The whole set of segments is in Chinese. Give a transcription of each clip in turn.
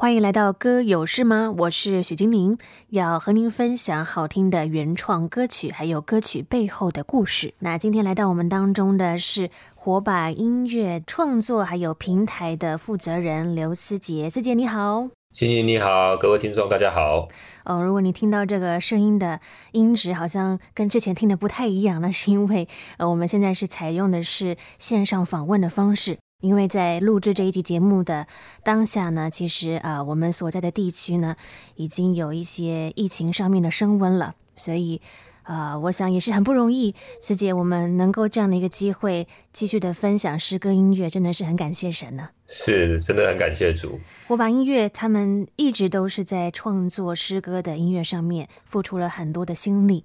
欢迎来到歌有事吗？我是许精灵，要和您分享好听的原创歌曲，还有歌曲背后的故事。那今天来到我们当中的是火把音乐创作还有平台的负责人刘思杰，思杰你好，欣欣你好，各位听众大家好。哦，如果你听到这个声音的音质好像跟之前听的不太一样，那是因为呃我们现在是采用的是线上访问的方式。因为在录制这一集节目的当下呢，其实啊，我们所在的地区呢，已经有一些疫情上面的升温了，所以。啊、呃，我想也是很不容易，思姐，我们能够这样的一个机会，继续的分享诗歌音乐，真的是很感谢神呢。是，真的很感谢主。火把音乐他们一直都是在创作诗歌的音乐上面付出了很多的心力。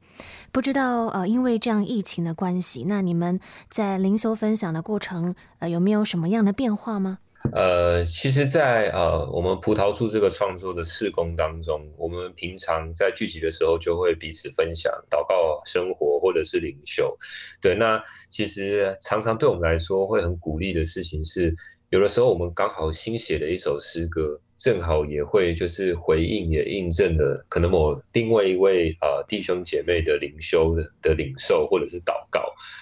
不知道呃，因为这样疫情的关系，那你们在灵修分享的过程，呃，有没有什么样的变化吗？呃，其实在，呃我们葡萄树这个创作的事工当中，我们平常在聚集的时候，就会彼此分享祷告生活，或者是灵修。对，那其实常常对我们来说会很鼓励的事情是，有的时候我们刚好新写的一首诗歌，正好也会就是回应，也印证了可能某另外一位呃弟兄姐妹的灵修的的领受，或者是祷告。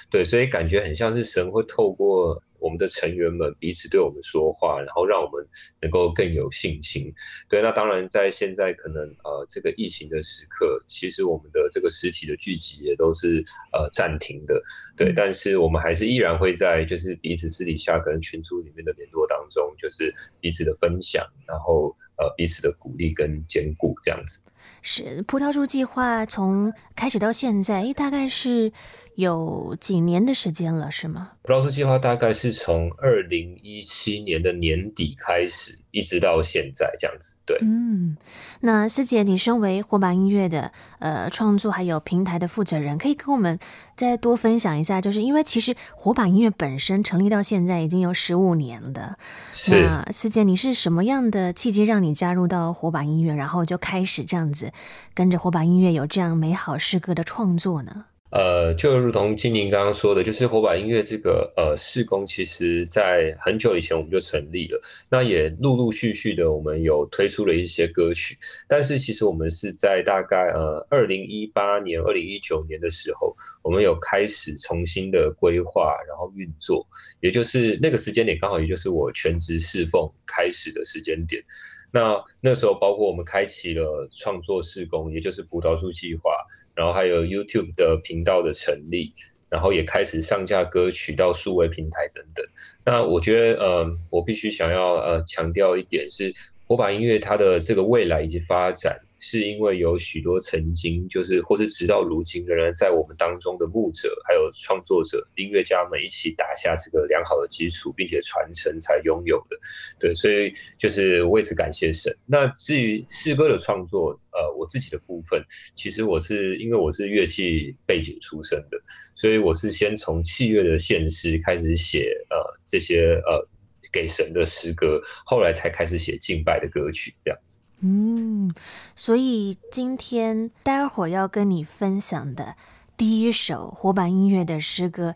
对，所以感觉很像是神会透过。我们的成员们彼此对我们说话，然后让我们能够更有信心。对，那当然在现在可能呃这个疫情的时刻，其实我们的这个实体的聚集也都是呃暂停的。对，但是我们还是依然会在就是彼此私底下可能群组里面的联络当中，就是彼此的分享，然后呃彼此的鼓励跟坚固这样子。是葡萄树计划从开始到现在，大概是。有几年的时间了，是吗？葡萄树计划大概是从二零一七年的年底开始，一直到现在这样子。对，嗯，那师姐，你身为火把音乐的呃创作还有平台的负责人，可以跟我们再多分享一下，就是因为其实火把音乐本身成立到现在已经有十五年了。是。那师姐，你是什么样的契机让你加入到火把音乐，然后就开始这样子跟着火把音乐有这样美好诗歌的创作呢？呃，就如同金宁刚刚说的，就是火把音乐这个呃事工，其实在很久以前我们就成立了，那也陆陆续续的我们有推出了一些歌曲，但是其实我们是在大概呃二零一八年、二零一九年的时候，我们有开始重新的规划，然后运作，也就是那个时间点刚好也就是我全职侍奉开始的时间点，那那时候包括我们开启了创作事工，也就是葡萄树计划。然后还有 YouTube 的频道的成立，然后也开始上架歌曲到数位平台等等。那我觉得，呃，我必须想要呃强调一点是，火把音乐它的这个未来以及发展。是因为有许多曾经就是或是直到如今仍然在我们当中的牧者，还有创作者、音乐家们一起打下这个良好的基础，并且传承才拥有的。对，所以就是为此感谢神。那至于诗歌的创作，呃，我自己的部分，其实我是因为我是乐器背景出身的，所以我是先从器乐的献诗开始写，呃，这些呃给神的诗歌，后来才开始写敬拜的歌曲，这样子。嗯，所以今天待会儿要跟你分享的第一首火把音乐的诗歌，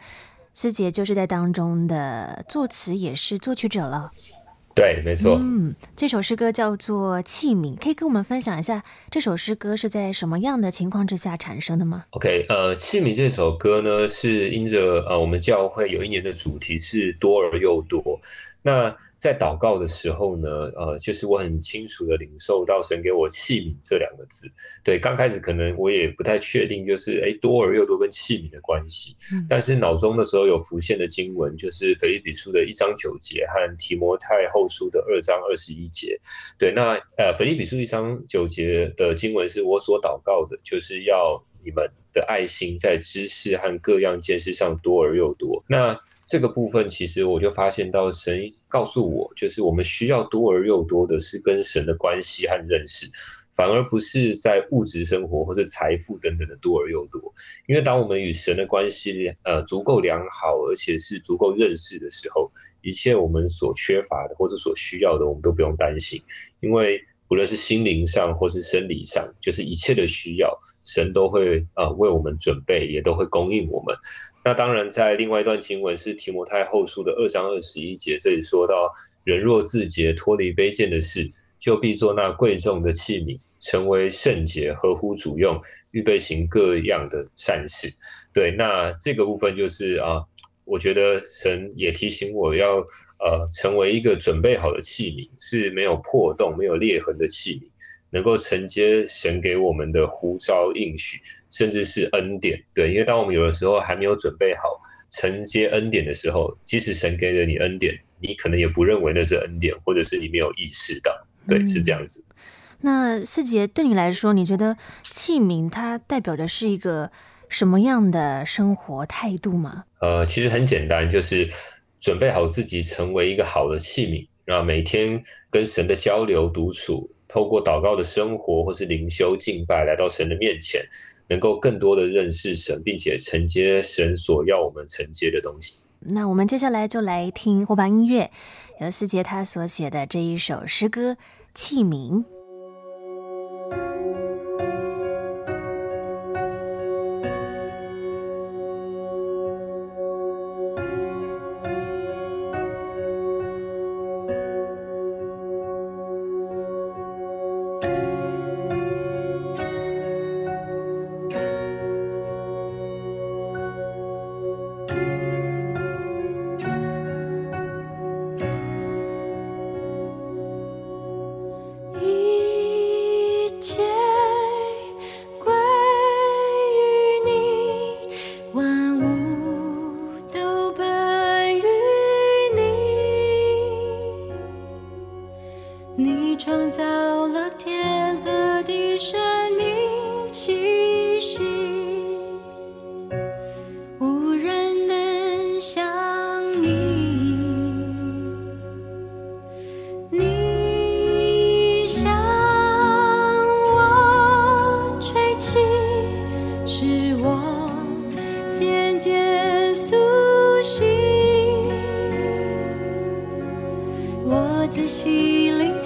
思杰就是在当中的作词也是作曲者了。对，没错。嗯，这首诗歌叫做《器皿》，可以跟我们分享一下这首诗歌是在什么样的情况之下产生的吗？OK，呃，《器皿》这首歌呢，是因着呃我们教会有一年的主题是多而又多，那。在祷告的时候呢，呃，就是我很清楚的领受到神给我“器皿”这两个字。对，刚开始可能我也不太确定，就是哎，多而又多跟器皿的关系。嗯。但是脑中的时候有浮现的经文，就是腓立比书的一章九节和提摩太后书的二章二十一节。对，那呃，腓立比书一章九节的经文是我所祷告的，就是要你们的爱心在知识和各样见识上多而又多。那这个部分其实我就发现到，神告诉我，就是我们需要多而又多的是跟神的关系和认识，反而不是在物质生活或者财富等等的多而又多。因为当我们与神的关系呃足够良好，而且是足够认识的时候，一切我们所缺乏的或者所需要的，我们都不用担心，因为不论是心灵上或是生理上，就是一切的需要。神都会呃为我们准备，也都会供应我们。那当然，在另外一段经文是提摩太后书的二章二十一节，这里说到：人若自洁，脱离卑贱的事，就必做那贵重的器皿，成为圣洁，合乎主用，预备行各样的善事。对，那这个部分就是啊，我觉得神也提醒我要呃，成为一个准备好的器皿，是没有破洞、没有裂痕的器皿。能够承接神给我们的呼召应许，甚至是恩典，对，因为当我们有的时候还没有准备好承接恩典的时候，即使神给了你恩典，你可能也不认为那是恩典，或者是你没有意识到，对，嗯、是这样子。那世杰对你来说，你觉得器皿它代表的是一个什么样的生活态度吗？呃，其实很简单，就是准备好自己成为一个好的器皿，然后每天跟神的交流独处。透过祷告的生活，或是灵修敬拜，来到神的面前，能够更多的认识神，并且承接神所要我们承接的东西。那我们接下来就来听伙伴音乐，由思杰他所写的这一首诗歌《器皿》。仔细聆听。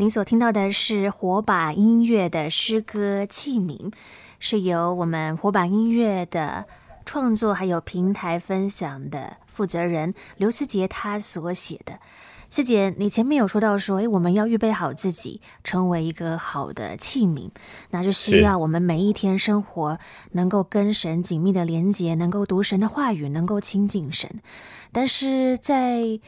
您所听到的是火把音乐的诗歌《器皿》，是由我们火把音乐的创作还有平台分享的负责人刘思杰他所写的。思杰，你前面有说到说，诶，我们要预备好自己，成为一个好的器皿，那就需要我们每一天生活能够跟神紧密的连接，能够读神的话语，能够亲近神。但是在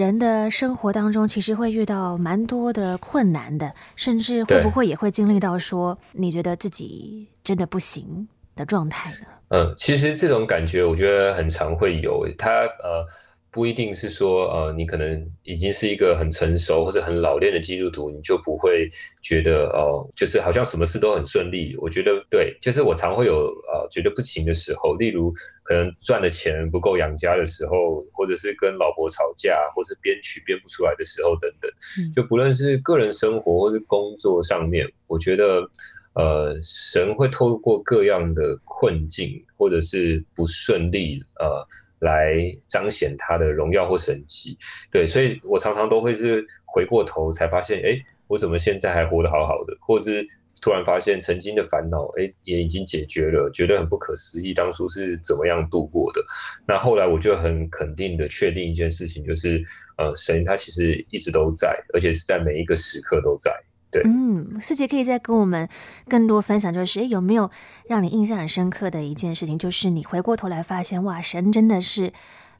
人的生活当中，其实会遇到蛮多的困难的，甚至会不会也会经历到说，你觉得自己真的不行的状态呢？嗯，其实这种感觉我觉得很常会有，他呃。不一定是说，呃，你可能已经是一个很成熟或者很老练的基督徒，你就不会觉得，哦、呃，就是好像什么事都很顺利。我觉得对，就是我常会有呃觉得不行的时候，例如可能赚的钱不够养家的时候，或者是跟老婆吵架，或是编曲编不出来的时候等等。就不论是个人生活或是工作上面，我觉得，呃，神会透过各样的困境或者是不顺利，呃。来彰显他的荣耀或神迹，对，所以我常常都会是回过头才发现，哎，我怎么现在还活得好好的，或者是突然发现曾经的烦恼，哎，也已经解决了，觉得很不可思议，当初是怎么样度过的。那后来我就很肯定的确定一件事情，就是，呃，神他其实一直都在，而且是在每一个时刻都在。对，嗯，四姐可以再跟我们更多分享，就是诶，有没有让你印象很深刻的一件事情？就是你回过头来发现，哇，神真的是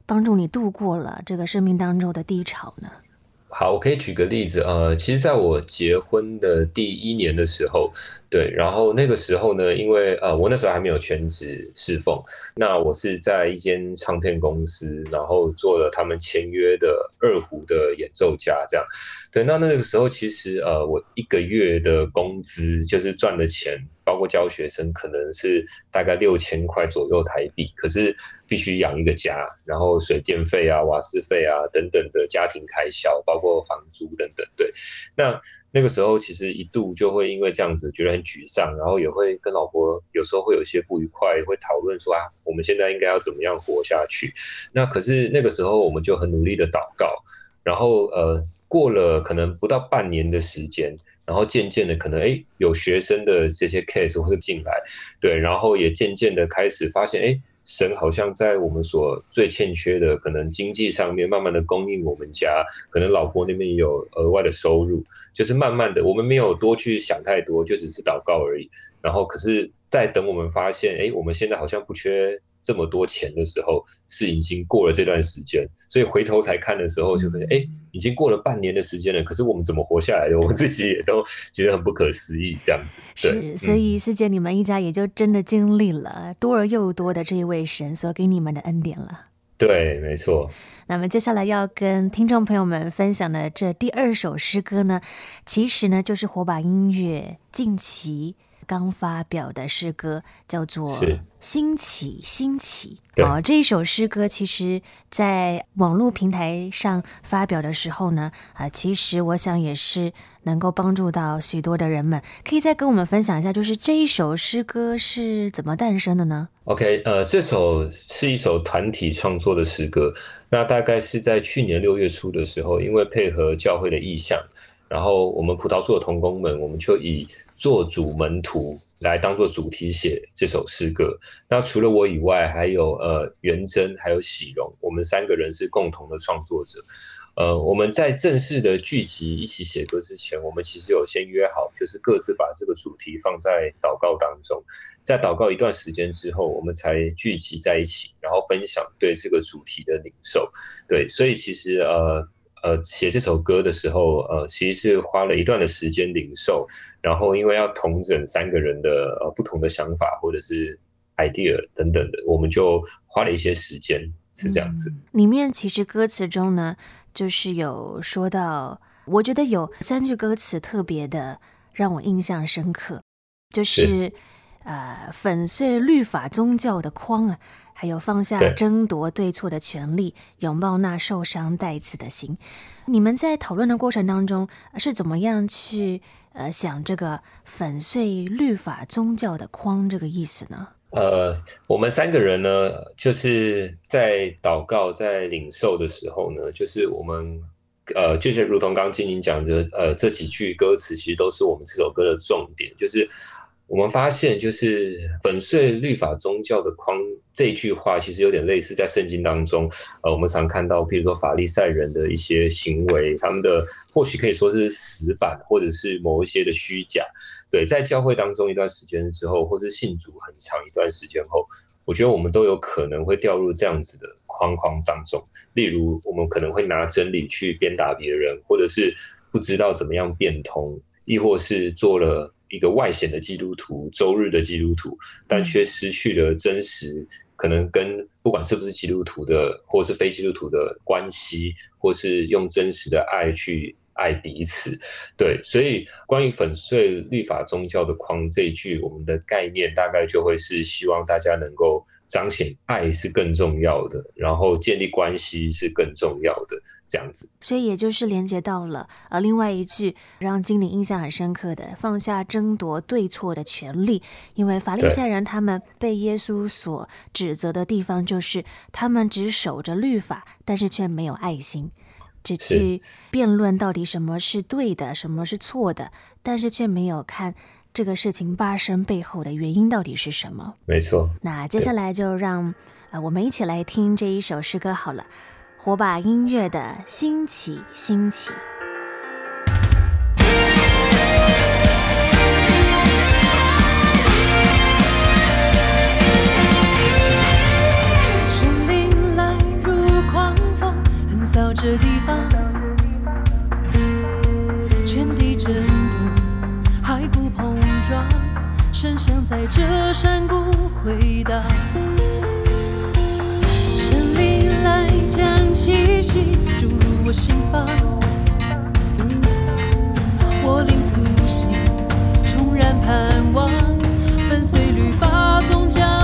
帮助你度过了这个生命当中的低潮呢？好，我可以举个例子，呃，其实在我结婚的第一年的时候，对，然后那个时候呢，因为呃，我那时候还没有全职侍奉，那我是在一间唱片公司，然后做了他们签约的二胡的演奏家，这样，对，那那个时候其实呃，我一个月的工资就是赚的钱。包括教学生可能是大概六千块左右台币，可是必须养一个家，然后水电费啊、瓦斯费啊等等的家庭开销，包括房租等等。对，那那个时候其实一度就会因为这样子觉得很沮丧，然后也会跟老婆有时候会有一些不愉快，会讨论说啊，我们现在应该要怎么样活下去？那可是那个时候我们就很努力的祷告，然后呃，过了可能不到半年的时间。然后渐渐的，可能哎，有学生的这些 case 会进来，对，然后也渐渐的开始发现，哎，神好像在我们所最欠缺的，可能经济上面，慢慢的供应我们家，可能老婆那边有额外的收入，就是慢慢的，我们没有多去想太多，就只是祷告而已。然后，可是，在等我们发现，哎，我们现在好像不缺。这么多钱的时候，是已经过了这段时间，所以回头才看的时候，就发现哎，已经过了半年的时间了。可是我们怎么活下来的？我们自己也都觉得很不可思议，这样子。是，所以师姐，你们一家也就真的经历了多而又多的这一位神所给你们的恩典了。对，没错。那么接下来要跟听众朋友们分享的这第二首诗歌呢，其实呢就是火把音乐近期。刚发表的诗歌叫做《兴起兴起》哦，这一首诗歌其实，在网络平台上发表的时候呢，啊、呃，其实我想也是能够帮助到许多的人们。可以再跟我们分享一下，就是这一首诗歌是怎么诞生的呢？OK，呃，这首是一首团体创作的诗歌，那大概是在去年六月初的时候，因为配合教会的意向。然后我们葡萄树的同工们，我们就以做主门徒来当做主题写这首诗歌。那除了我以外，还有呃元珍，还有喜荣，我们三个人是共同的创作者。呃，我们在正式的聚集一起写歌之前，我们其实有先约好，就是各自把这个主题放在祷告当中，在祷告一段时间之后，我们才聚集在一起，然后分享对这个主题的领受。对，所以其实呃。呃，写这首歌的时候，呃，其实是花了一段的时间领受，然后因为要统整三个人的呃不同的想法或者是 idea 等等的，我们就花了一些时间，是这样子。嗯，里面其实歌词中呢，就是有说到，我觉得有三句歌词特别的让我印象深刻，就是，是呃粉碎律法宗教的框啊。还有放下争夺对错的权利，拥抱那受伤带刺的心。你们在讨论的过程当中是怎么样去呃想这个粉碎律法宗教的框这个意思呢？呃，我们三个人呢，就是在祷告、在领受的时候呢，就是我们呃，就是如同刚刚金宁讲的，呃，这几句歌词其实都是我们这首歌的重点，就是。我们发现，就是粉碎律法宗教的框这句话，其实有点类似在圣经当中。呃，我们常看到，譬如说法利赛人的一些行为，他们的或许可以说是死板，或者是某一些的虚假。对，在教会当中一段时间之后，或是信主很长一段时间后，我觉得我们都有可能会掉入这样子的框框当中。例如，我们可能会拿真理去鞭打别人，或者是不知道怎么样变通，亦或是做了。一个外显的基督徒，周日的基督徒，但却失去了真实，可能跟不管是不是基督徒的，或是非基督徒的关系，或是用真实的爱去爱彼此。对，所以关于粉碎律法宗教的框这一句，我们的概念大概就会是希望大家能够彰显爱是更重要的，然后建立关系是更重要的。这样子，所以也就是连接到了呃，另外一句让经理印象很深刻的，放下争夺对错的权利，因为法利赛人他们被耶稣所指责的地方，就是他们只守着律法，但是却没有爱心，只去辩论到底什么是对的，什么是错的，但是却没有看这个事情发生背后的原因到底是什么。没错。那接下来就让呃我们一起来听这一首诗歌好了。火把音乐的兴起，兴起。圣灵来如狂风，横扫这地方，声响在这山谷回荡。神灵来将气息注入我心房，我灵苏醒，重燃盼望，粉碎律法宗将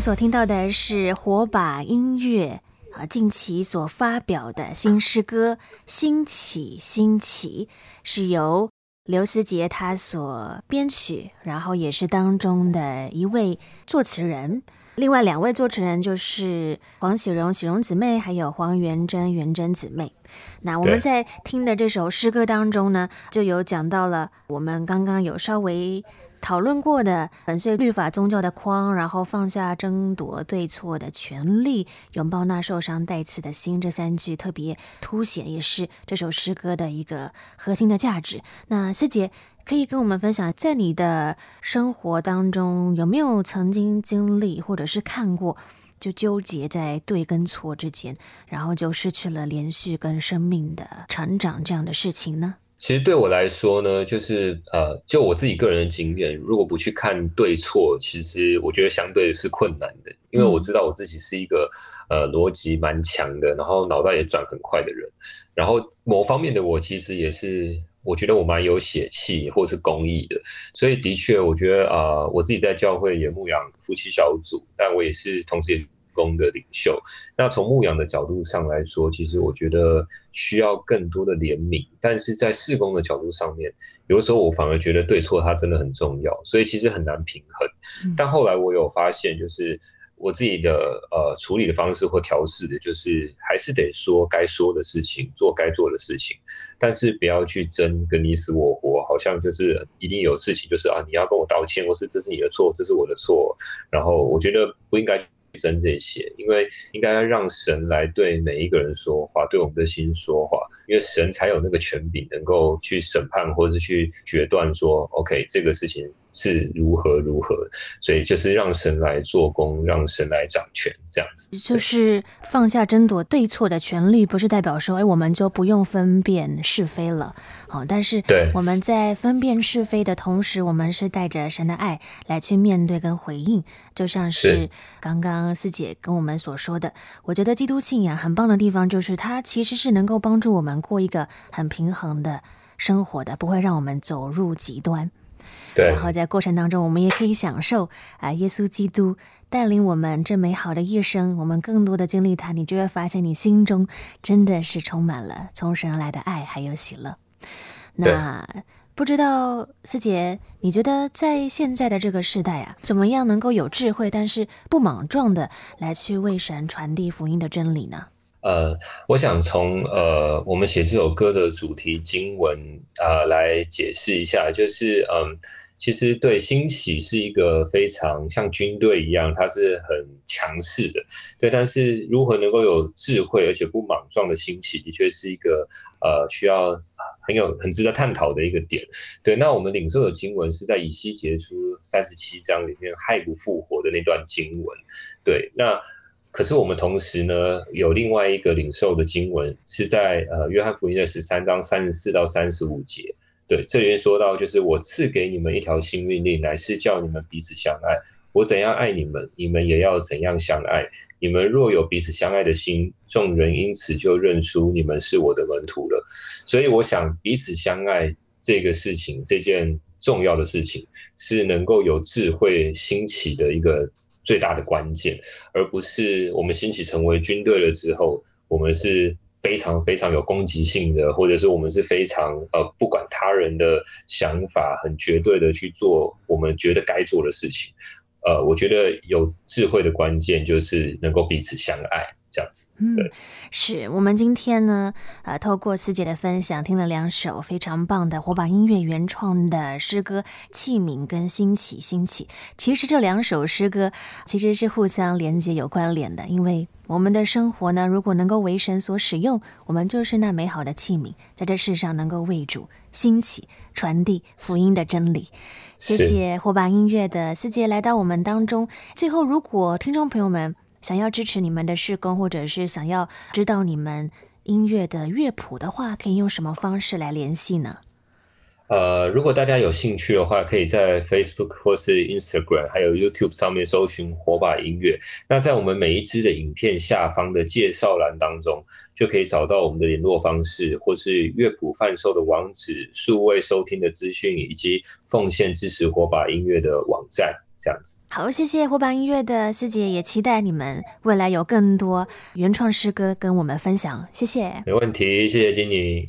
所听到的是火把音乐啊，近期所发表的新诗歌《兴起，兴起》，是由刘思杰他所编曲，然后也是当中的一位作词人。另外两位作词人就是黄喜荣、喜荣姊妹，还有黄元珍、元珍姊妹。那我们在听的这首诗歌当中呢，就有讲到了我们刚刚有稍微讨论过的粉碎律法宗教的框，然后放下争夺对错的权利，拥抱那受伤带刺的心，这三句特别凸显，也是这首诗歌的一个核心的价值。那师姐。可以跟我们分享，在你的生活当中有没有曾经经历或者是看过，就纠结在对跟错之间，然后就失去了连续跟生命的成长这样的事情呢？其实对我来说呢，就是呃，就我自己个人的经验，如果不去看对错，其实我觉得相对是困难的，因为我知道我自己是一个呃逻辑蛮强的，然后脑袋也转很快的人，然后某方面的我其实也是。我觉得我蛮有血气或是公益的，所以的确，我觉得啊、呃，我自己在教会也牧养夫妻小组，但我也是同时也公的领袖。那从牧羊的角度上来说，其实我觉得需要更多的怜悯，但是在事工的角度上面，有的时候我反而觉得对错它真的很重要，所以其实很难平衡。但后来我有发现，就是。我自己的呃处理的方式或调试的，就是还是得说该说的事情，做该做的事情，但是不要去争个你死我活，好像就是一定有事情，就是啊你要跟我道歉，或是这是你的错，这是我的错，然后我觉得不应该争这些，因为应该要让神来对每一个人说话，对我们的心说话，因为神才有那个权柄，能够去审判或者去决断说，OK 这个事情。是如何如何，所以就是让神来做工，让神来掌权，这样子。就是放下争夺对错的权利，不是代表说，哎，我们就不用分辨是非了。好，但是我们在分辨是非的同时，我们是带着神的爱来去面对跟回应。就像是刚刚四姐跟我们所说的，我觉得基督信仰很棒的地方，就是它其实是能够帮助我们过一个很平衡的生活的，不会让我们走入极端。对，然后在过程当中，我们也可以享受啊，耶稣基督带领我们这美好的一生。我们更多的经历他，你就会发现你心中真的是充满了从神而来的爱，还有喜乐。那不知道思杰，你觉得在现在的这个时代啊，怎么样能够有智慧，但是不莽撞的来去为神传递福音的真理呢？呃，我想从呃我们写这首歌的主题经文啊、呃、来解释一下，就是嗯、呃，其实对兴起是一个非常像军队一样，它是很强势的，对。但是如何能够有智慧而且不莽撞的兴起，的确是一个呃需要很有很值得探讨的一个点。对，那我们领受的经文是在以西结书三十七章里面害不复活的那段经文。对，那。可是我们同时呢，有另外一个领受的经文是在呃约翰福音的十三章三十四到三十五节。对，这里面说到，就是我赐给你们一条新命令，乃是叫你们彼此相爱。我怎样爱你们，你们也要怎样相爱。你们若有彼此相爱的心，众人因此就认出你们是我的门徒了。所以我想，彼此相爱这个事情，这件重要的事情，是能够有智慧兴起的一个。最大的关键，而不是我们兴起成为军队了之后，我们是非常非常有攻击性的，或者是我们是非常呃不管他人的想法，很绝对的去做我们觉得该做的事情。呃，我觉得有智慧的关键就是能够彼此相爱。这样子，嗯，是我们今天呢，呃，透过思姐的分享，听了两首非常棒的火把音乐原创的诗歌《器皿》跟《兴起兴起》。其实这两首诗歌其实是互相连接、有关联的，因为我们的生活呢，如果能够为神所使用，我们就是那美好的器皿，在这世上能够为主兴起、传递福音的真理。谢谢火把音乐的思姐来到我们当中。最后，如果听众朋友们，想要支持你们的事工，或者是想要知道你们音乐的乐谱的话，可以用什么方式来联系呢？呃，如果大家有兴趣的话，可以在 Facebook 或是 Instagram，还有 YouTube 上面搜寻火把音乐。那在我们每一支的影片下方的介绍栏当中，就可以找到我们的联络方式，或是乐谱贩售的网址、数位收听的资讯，以及奉献支持火把音乐的网站。这样子，好，谢谢火把音乐的师姐，也期待你们未来有更多原创诗歌跟我们分享，谢谢，没问题，谢谢金妮。